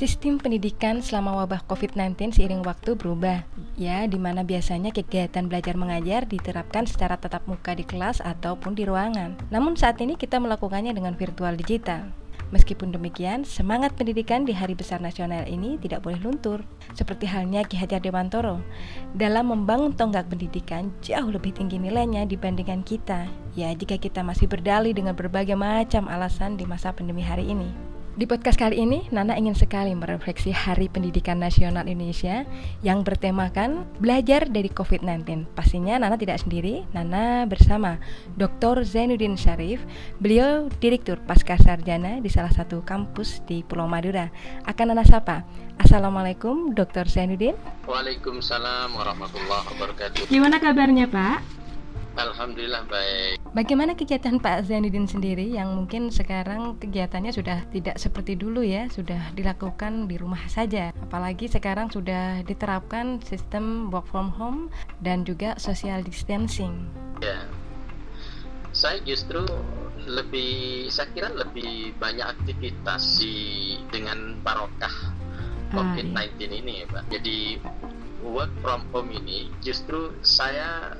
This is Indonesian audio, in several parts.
Sistem pendidikan selama wabah COVID-19 seiring waktu berubah, ya, di mana biasanya kegiatan belajar mengajar diterapkan secara tatap muka di kelas ataupun di ruangan. Namun saat ini kita melakukannya dengan virtual digital. Meskipun demikian, semangat pendidikan di Hari Besar Nasional ini tidak boleh luntur. Seperti halnya Ki Hajar Dewantoro, dalam membangun tonggak pendidikan jauh lebih tinggi nilainya dibandingkan kita. Ya, jika kita masih berdalih dengan berbagai macam alasan di masa pandemi hari ini. Di podcast kali ini, Nana ingin sekali merefleksi Hari Pendidikan Nasional Indonesia yang bertemakan belajar dari COVID-19. Pastinya Nana tidak sendiri, Nana bersama Dr. Zainuddin Syarif, beliau Direktur Pasca Sarjana di salah satu kampus di Pulau Madura. Akan Nana sapa. Assalamualaikum Dr. Zainuddin. Waalaikumsalam warahmatullahi wabarakatuh. Gimana kabarnya Pak? Alhamdulillah baik. Bagaimana kegiatan Pak Zainuddin sendiri yang mungkin sekarang kegiatannya sudah tidak seperti dulu ya, sudah dilakukan di rumah saja. Apalagi sekarang sudah diterapkan sistem work from home dan juga social distancing. Ya. Saya justru lebih saya kira lebih banyak aktivitas di dengan barokah COVID-19 ah, iya. ini ya, Pak. Jadi work from home ini justru saya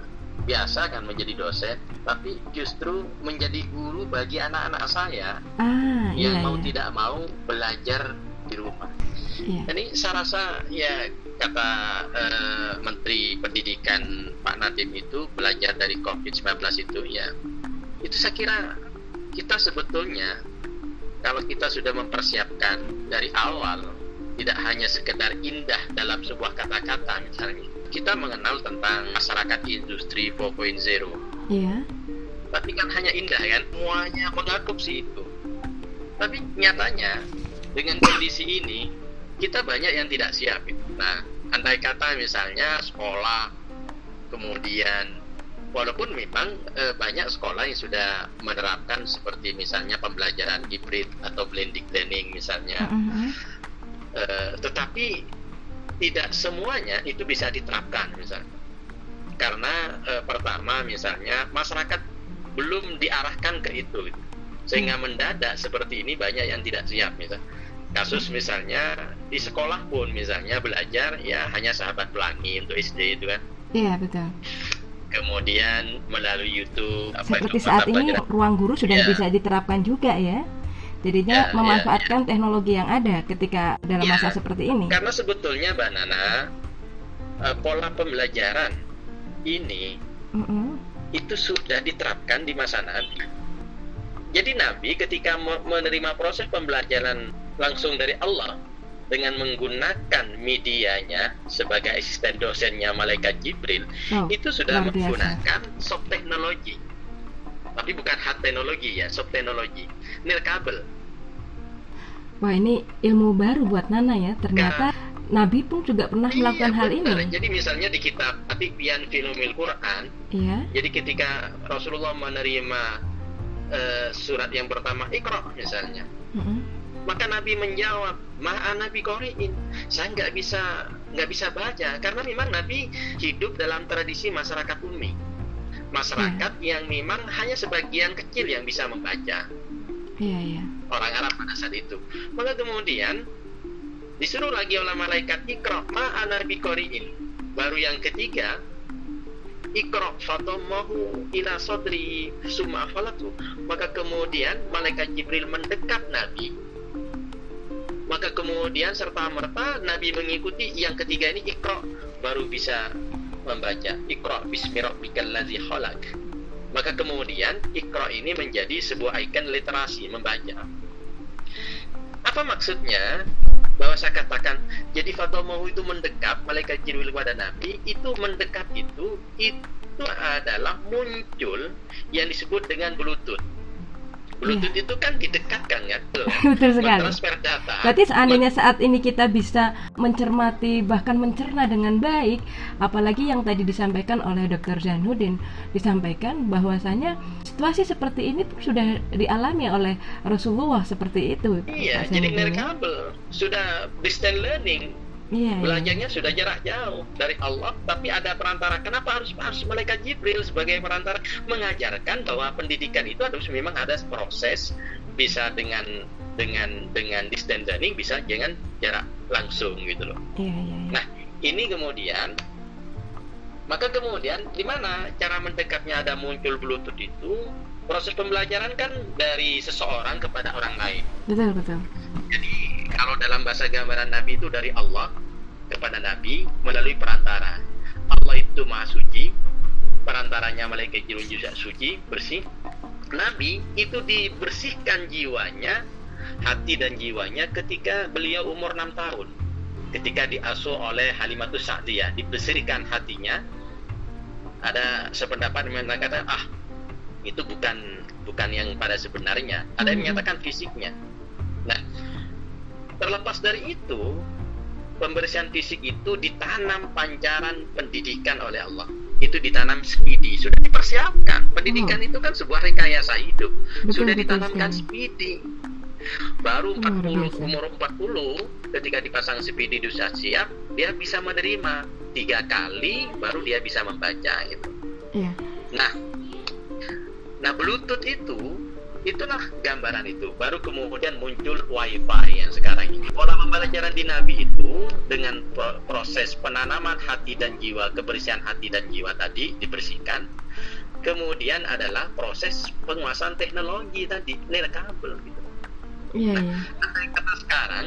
biasa kan menjadi dosen, tapi justru menjadi guru bagi anak-anak saya ah, yang iya, mau iya. tidak mau belajar di rumah. Iya. Ini saya rasa ya kata uh, Menteri Pendidikan Pak Nadiem itu belajar dari COVID-19 itu ya itu saya kira kita sebetulnya kalau kita sudah mempersiapkan dari awal tidak hanya sekedar indah dalam sebuah kata-kata misalnya kita mengenal tentang masyarakat industri 4.0. Iya. Tapi kan hanya indah kan, semuanya mengadopsi itu. Tapi nyatanya dengan kondisi ini kita banyak yang tidak siap. Nah, andai kata misalnya sekolah, kemudian walaupun memang e, banyak sekolah yang sudah menerapkan seperti misalnya pembelajaran hybrid atau blended learning misalnya, mm -hmm. e, tetapi tidak semuanya itu bisa diterapkan misalnya. Karena e, pertama misalnya masyarakat belum diarahkan ke itu sehingga hmm. mendadak seperti ini banyak yang tidak siap misalnya. Kasus misalnya di sekolah pun misalnya belajar ya hanya sahabat pelangi untuk SD itu kan. Iya betul. Kemudian melalui YouTube seperti itu, saat ini ruang guru sudah ya. bisa diterapkan juga ya Jadinya ya, ya memanfaatkan ya, ya. teknologi yang ada ketika dalam ya, masa seperti ini. Karena sebetulnya Mbak Nana uh, pola pembelajaran ini mm -hmm. itu sudah diterapkan di masa Nabi. Jadi Nabi ketika menerima proses pembelajaran langsung dari Allah dengan menggunakan medianya sebagai asisten dosennya malaikat Jibril oh, itu sudah menggunakan soft teknologi tapi bukan hard teknologi ya soft teknologi. Nirkabel wah ini ilmu baru buat Nana ya. Ternyata Nabi pun juga pernah iya, melakukan hal ini. Jadi misalnya di kitab Atibian Filumil Quran, iya. jadi ketika Rasulullah menerima uh, surat yang pertama Iqra misalnya, mm -hmm. maka Nabi menjawab, Maha Nabi Qori'in, saya nggak bisa nggak bisa baca karena memang Nabi hidup dalam tradisi masyarakat ummi masyarakat yeah. yang memang hanya sebagian kecil yang bisa membaca. Yeah, yeah. Orang Arab pada saat itu. Maka kemudian disuruh lagi oleh malaikat ikra ma'ana biqori'in. Baru yang ketiga ikra fatamahu ila sodri summa falatu. Maka kemudian malaikat Jibril mendekat Nabi maka kemudian serta merta Nabi mengikuti yang ketiga ini ikra baru bisa membaca Iqra bismi rabbikal ladzi khalaq. Maka kemudian Iqra ini menjadi sebuah ikon literasi membaca. Apa maksudnya? Bahwa saya katakan jadi Fatomahu itu mendekap malaikat Jibril kepada Nabi itu mendekap itu itu adalah muncul yang disebut dengan bluetooth Bluetooth yeah. itu kan didekatkan ya tuh. Betul sekali. Transfer data. Berarti seandainya saat ini kita bisa mencermati bahkan mencerna dengan baik, apalagi yang tadi disampaikan oleh Dr. Zainuddin disampaikan bahwasanya situasi seperti ini sudah dialami oleh Rasulullah seperti itu. Iya, jadi nirkabel sudah distance learning Iya, iya. Belajarnya sudah jarak jauh dari Allah, tapi ada perantara. Kenapa harus harus malaikat Jibril sebagai perantara mengajarkan bahwa pendidikan itu harus memang ada proses bisa dengan dengan dengan distance learning bisa dengan jarak langsung gitu loh. Iya, iya, iya. Nah, ini kemudian maka kemudian di mana cara mendekatnya ada muncul Bluetooth itu proses pembelajaran kan dari seseorang kepada orang lain. Betul, betul. Jadi kalau dalam bahasa gambaran Nabi itu dari Allah kepada Nabi melalui perantara. Allah itu maha suci, perantaranya malaikat jibril juga suci, bersih. Nabi itu dibersihkan jiwanya, hati dan jiwanya ketika beliau umur 6 tahun. Ketika diasuh oleh Halimatus Sa'diyah, dibersihkan hatinya. Ada sependapat yang mengatakan, ah itu bukan bukan yang pada sebenarnya. Ada yang mm-hmm. menyatakan fisiknya. Nah, Terlepas dari itu, pembersihan fisik itu ditanam pancaran pendidikan oleh Allah. Itu ditanam speedy, sudah dipersiapkan. Pendidikan oh. itu kan sebuah rekayasa hidup. Betul, sudah ditanamkan speedy. Baru 40 umur 40 ketika dipasang speedy sudah siap, dia bisa menerima tiga kali baru dia bisa membaca itu. Yeah. Nah, nah Bluetooth itu itulah gambaran itu. Baru kemudian muncul wifi yang sekarang ini. Pola pembelajaran di Nabi itu dengan proses penanaman hati dan jiwa kebersihan hati dan jiwa tadi dibersihkan. Kemudian adalah proses penguasaan teknologi tadi kabel gitu. Yeah, nah, yeah. kata sekarang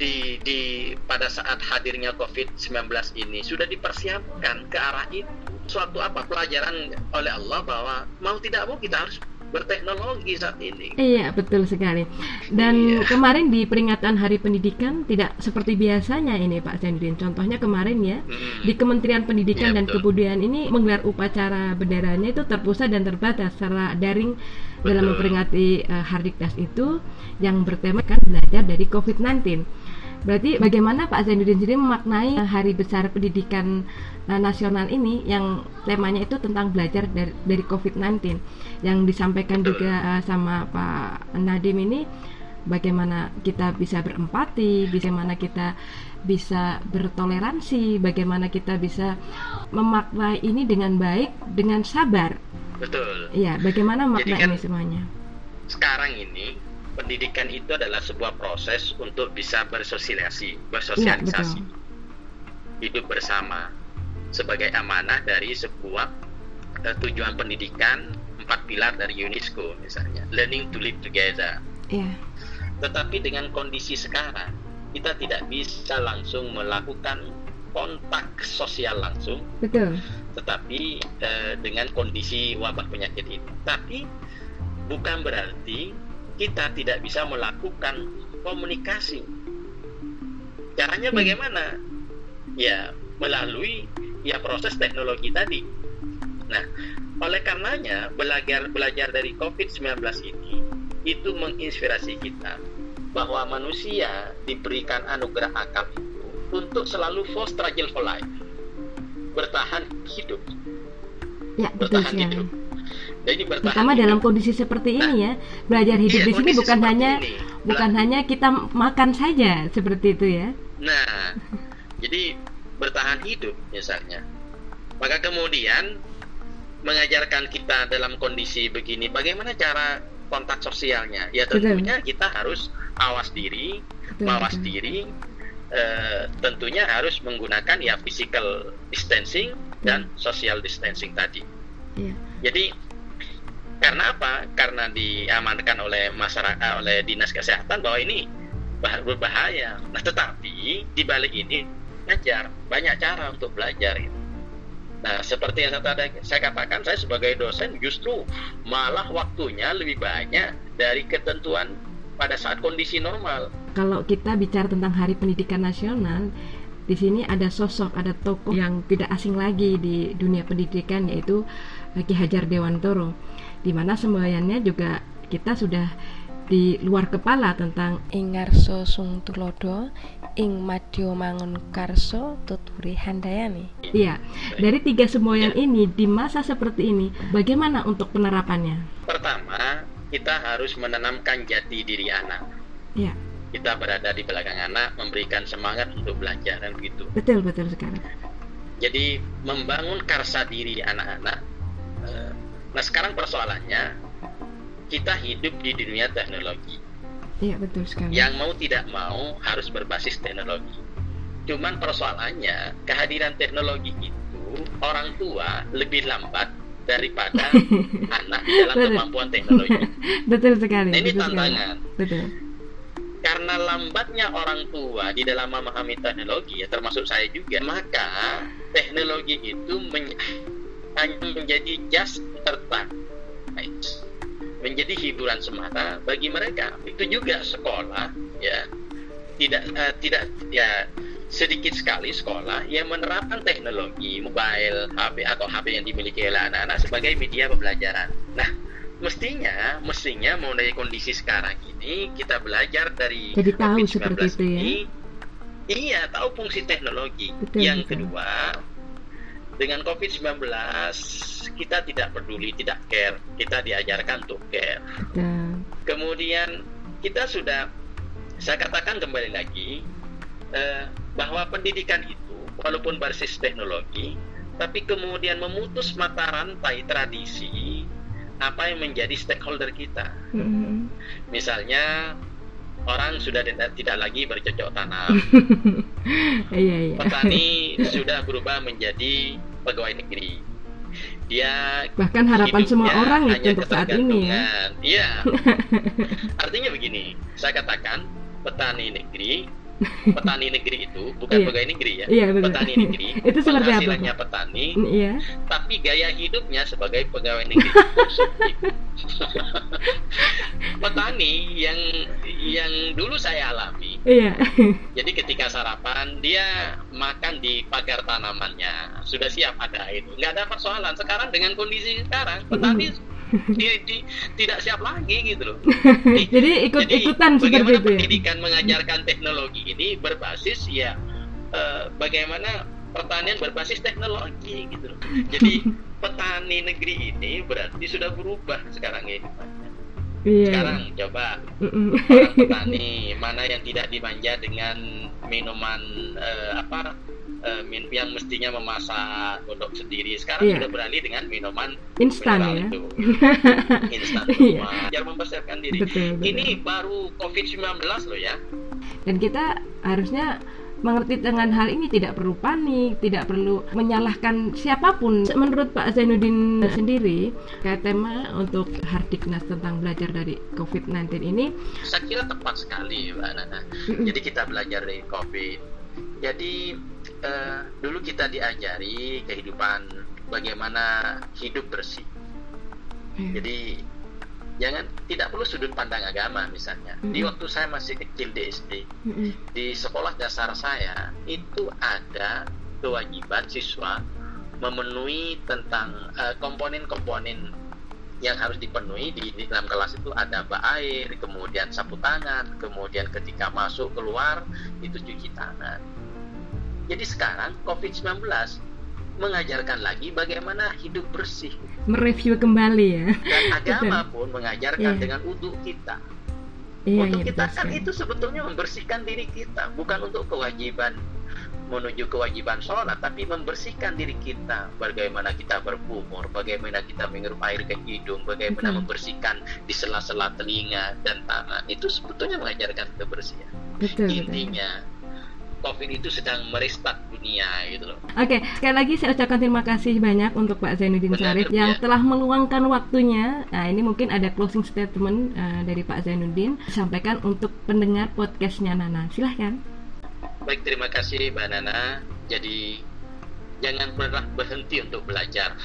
di, di pada saat hadirnya COVID-19 ini sudah dipersiapkan ke arah itu. Suatu apa? Pelajaran oleh Allah bahwa mau tidak mau kita harus berteknologi saat ini. Iya, betul sekali. Dan iya. kemarin di peringatan Hari Pendidikan tidak seperti biasanya ini Pak Zainuddin. Contohnya kemarin ya, hmm. di Kementerian Pendidikan ya, dan betul. Kebudayaan ini menggelar upacara benderanya itu terpusat dan terbatas secara daring betul. dalam memperingati uh, Hardikdas itu yang bertema kan belajar dari COVID-19. Berarti bagaimana Pak Zainuddin sendiri memaknai Hari Besar Pendidikan uh, Nasional ini yang temanya itu tentang belajar dari, dari COVID-19 yang disampaikan juga uh, sama Pak Nadim ini bagaimana kita bisa berempati, bagaimana kita bisa bertoleransi, bagaimana kita bisa memaknai ini dengan baik, dengan sabar. Betul. Iya, bagaimana makna kan, ini semuanya? Sekarang ini pendidikan itu adalah sebuah proses untuk bisa bersosialisasi, bersosialisasi, ya, hidup bersama sebagai amanah dari sebuah uh, tujuan pendidikan empat pilar dari UNESCO misalnya, learning to live together. Ya. Tetapi dengan kondisi sekarang kita tidak bisa langsung melakukan kontak sosial langsung, betul. Tetapi uh, dengan kondisi wabah penyakit ini, tapi bukan berarti kita tidak bisa melakukan komunikasi. Caranya hmm. bagaimana? Ya, melalui ya proses teknologi tadi. Nah, oleh karenanya belajar belajar dari COVID-19 ini itu menginspirasi kita bahwa manusia diberikan anugerah akal itu untuk selalu for struggle for life. Bertahan hidup. Ya, bertahan hidup jadi Terutama dalam kondisi seperti nah, ini ya, belajar hidup iya, di sini bukan hanya ini. bukan hanya kita makan saja seperti itu ya. Nah, jadi bertahan hidup misalnya. Maka kemudian mengajarkan kita dalam kondisi begini, bagaimana cara kontak sosialnya? Ya tentunya betul. kita harus awas diri, betul, mawas betul. diri. Uh, tentunya harus menggunakan ya physical distancing betul. dan social distancing tadi. Iya. Jadi karena apa? Karena diamankan oleh masyarakat eh, oleh dinas kesehatan bahwa ini berbahaya. Nah, tetapi di balik ini belajar banyak cara untuk belajar itu. Nah, seperti yang saya, saya katakan, saya sebagai dosen justru malah waktunya lebih banyak dari ketentuan pada saat kondisi normal. Kalau kita bicara tentang Hari Pendidikan Nasional, di sini ada sosok, ada tokoh yang tidak asing lagi di dunia pendidikan yaitu Ki Hajar Dewantoro di mana semboyannya juga kita sudah di luar kepala tentang Ingarso Sung Tulodo Ing Madyo Mangun Karso Tuturi Handayani. Iya, dari tiga semboyan ya. ini di masa seperti ini, bagaimana untuk penerapannya? Pertama, kita harus menanamkan jati diri anak. Ya. kita berada di belakang anak memberikan semangat untuk belajar dan begitu betul betul sekarang jadi membangun karsa diri anak-anak eh, nah sekarang persoalannya kita hidup di dunia teknologi iya betul sekali yang mau tidak mau harus berbasis teknologi cuman persoalannya kehadiran teknologi itu orang tua lebih lambat daripada anak di dalam betul. kemampuan teknologi. betul sekali. Nah, ini betul tantangan. Sekali. Betul. Karena lambatnya orang tua di dalam memahami teknologi, ya termasuk saya juga, maka teknologi itu men hanya menjadi just entertainment, menjadi hiburan semata bagi mereka. Itu juga sekolah, ya tidak uh, tidak ya sedikit sekali sekolah yang menerapkan teknologi mobile HP atau HP yang dimiliki oleh anak-anak sebagai media pembelajaran. Nah, mestinya mestinya mulai kondisi sekarang ini kita belajar dari Jadi tahu seperti itu ya. Ini, iya, tahu fungsi teknologi. Betul, yang betul. kedua, dengan COVID-19 kita tidak peduli, tidak care. Kita diajarkan untuk care. Betul. Kemudian kita sudah saya katakan kembali lagi eh, bahwa pendidikan itu walaupun berbasis teknologi tapi kemudian memutus mata rantai tradisi apa yang menjadi stakeholder kita. Mm-hmm. Misalnya orang sudah tidak, tidak lagi bercocok tanam. iya, iya. Petani sudah berubah menjadi pegawai negeri. Dia bahkan harapan semua orang itu untuk saat ini ya. Iya. Artinya begini, saya katakan petani negeri petani negeri itu bukan iya. pegawai negeri ya iya, petani negeri itu seperti penghasilannya apa? petani iya. tapi gaya hidupnya sebagai pegawai negeri petani yang yang dulu saya alami iya. jadi ketika sarapan dia makan di pagar tanamannya sudah siap ada itu nggak ada persoalan sekarang dengan kondisi sekarang petani mm di, di, tidak siap lagi gitu loh. Jadi, jadi ikut-ikutan seperti itu. Ya? pendidikan mengajarkan teknologi ini berbasis ya uh, bagaimana pertanian berbasis teknologi gitu loh. Jadi petani negeri ini berarti sudah berubah sekarang ini. Yeah. Sekarang coba orang petani mana yang tidak dimanja dengan minuman uh, apa uh, yang mestinya memasak untuk sendiri sekarang yeah. sudah beralih dengan minuman instan ya itu. instan yeah. biar mempersiapkan diri betul, betul. ini baru covid 19 loh ya dan kita harusnya mengerti dengan hal ini tidak perlu panik, tidak perlu menyalahkan siapa pun. Menurut Pak Zainuddin sendiri, kayak tema untuk Hardiknas tentang belajar dari COVID-19 ini, saya kira tepat sekali, Mbak Nana. Jadi kita belajar dari COVID. Jadi uh, dulu kita diajari kehidupan bagaimana hidup bersih. Hmm. Jadi jangan tidak perlu sudut pandang agama misalnya. Hmm. Di waktu saya masih kecil di SD, hmm. di sekolah dasar saya itu ada kewajiban siswa memenuhi tentang uh, komponen-komponen yang harus dipenuhi di, di dalam kelas itu ada bak air, kemudian sapu tangan, kemudian ketika masuk keluar itu cuci tangan jadi sekarang COVID-19 mengajarkan lagi bagaimana hidup bersih. Mereview kembali ya. Dan agama pun mengajarkan yeah. dengan untuk kita. Yeah, untuk yeah, kita kan itu sebetulnya membersihkan diri kita, bukan untuk kewajiban menuju kewajiban sholat, tapi membersihkan diri kita. Bagaimana kita berkumur, bagaimana kita menghirup air ke hidung, bagaimana Betul. membersihkan di sela-sela telinga dan tangan. Itu sebetulnya mengajarkan kebersihan. Betul, Intinya, betul COVID itu sedang merestart dunia gitu loh. Oke, sekali lagi saya ucapkan terima kasih banyak untuk Pak Zainuddin Syarif yang ya. telah meluangkan waktunya. Nah, ini mungkin ada closing statement uh, dari Pak Zainuddin sampaikan untuk pendengar podcastnya Nana. Silahkan. Baik, terima kasih Mbak Nana. Jadi jangan pernah berhenti untuk belajar.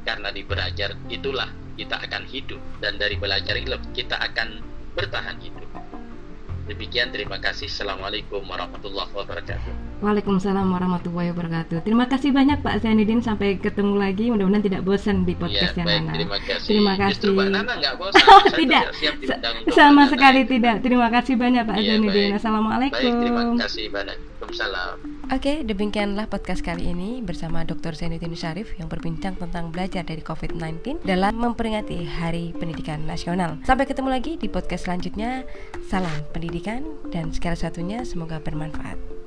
Karena di belajar itulah kita akan hidup dan dari belajar itu kita akan bertahan hidup. Demikian terima kasih. Assalamualaikum warahmatullahi wabarakatuh. Waalaikumsalam warahmatullahi wabarakatuh. Terima kasih banyak Pak Zainuddin. Sampai ketemu lagi. Mudah-mudahan tidak bosan di podcast ya, yang Nana. Terima kasih. Terima kasih. Justru Mbak Nana nggak bosan. Tidak. Sama sekali tidak. Terima kasih banyak Pak ya, Zainuddin. Assalamualaikum. Baik, terima kasih banyak. Waalaikumsalam. Oke, demikianlah podcast kali ini bersama Dr. Zainuddin Syarif yang berbincang tentang belajar dari COVID-19 dalam memperingati Hari Pendidikan Nasional. Sampai ketemu lagi di podcast selanjutnya. Salam pendidikan dan segala satunya semoga bermanfaat.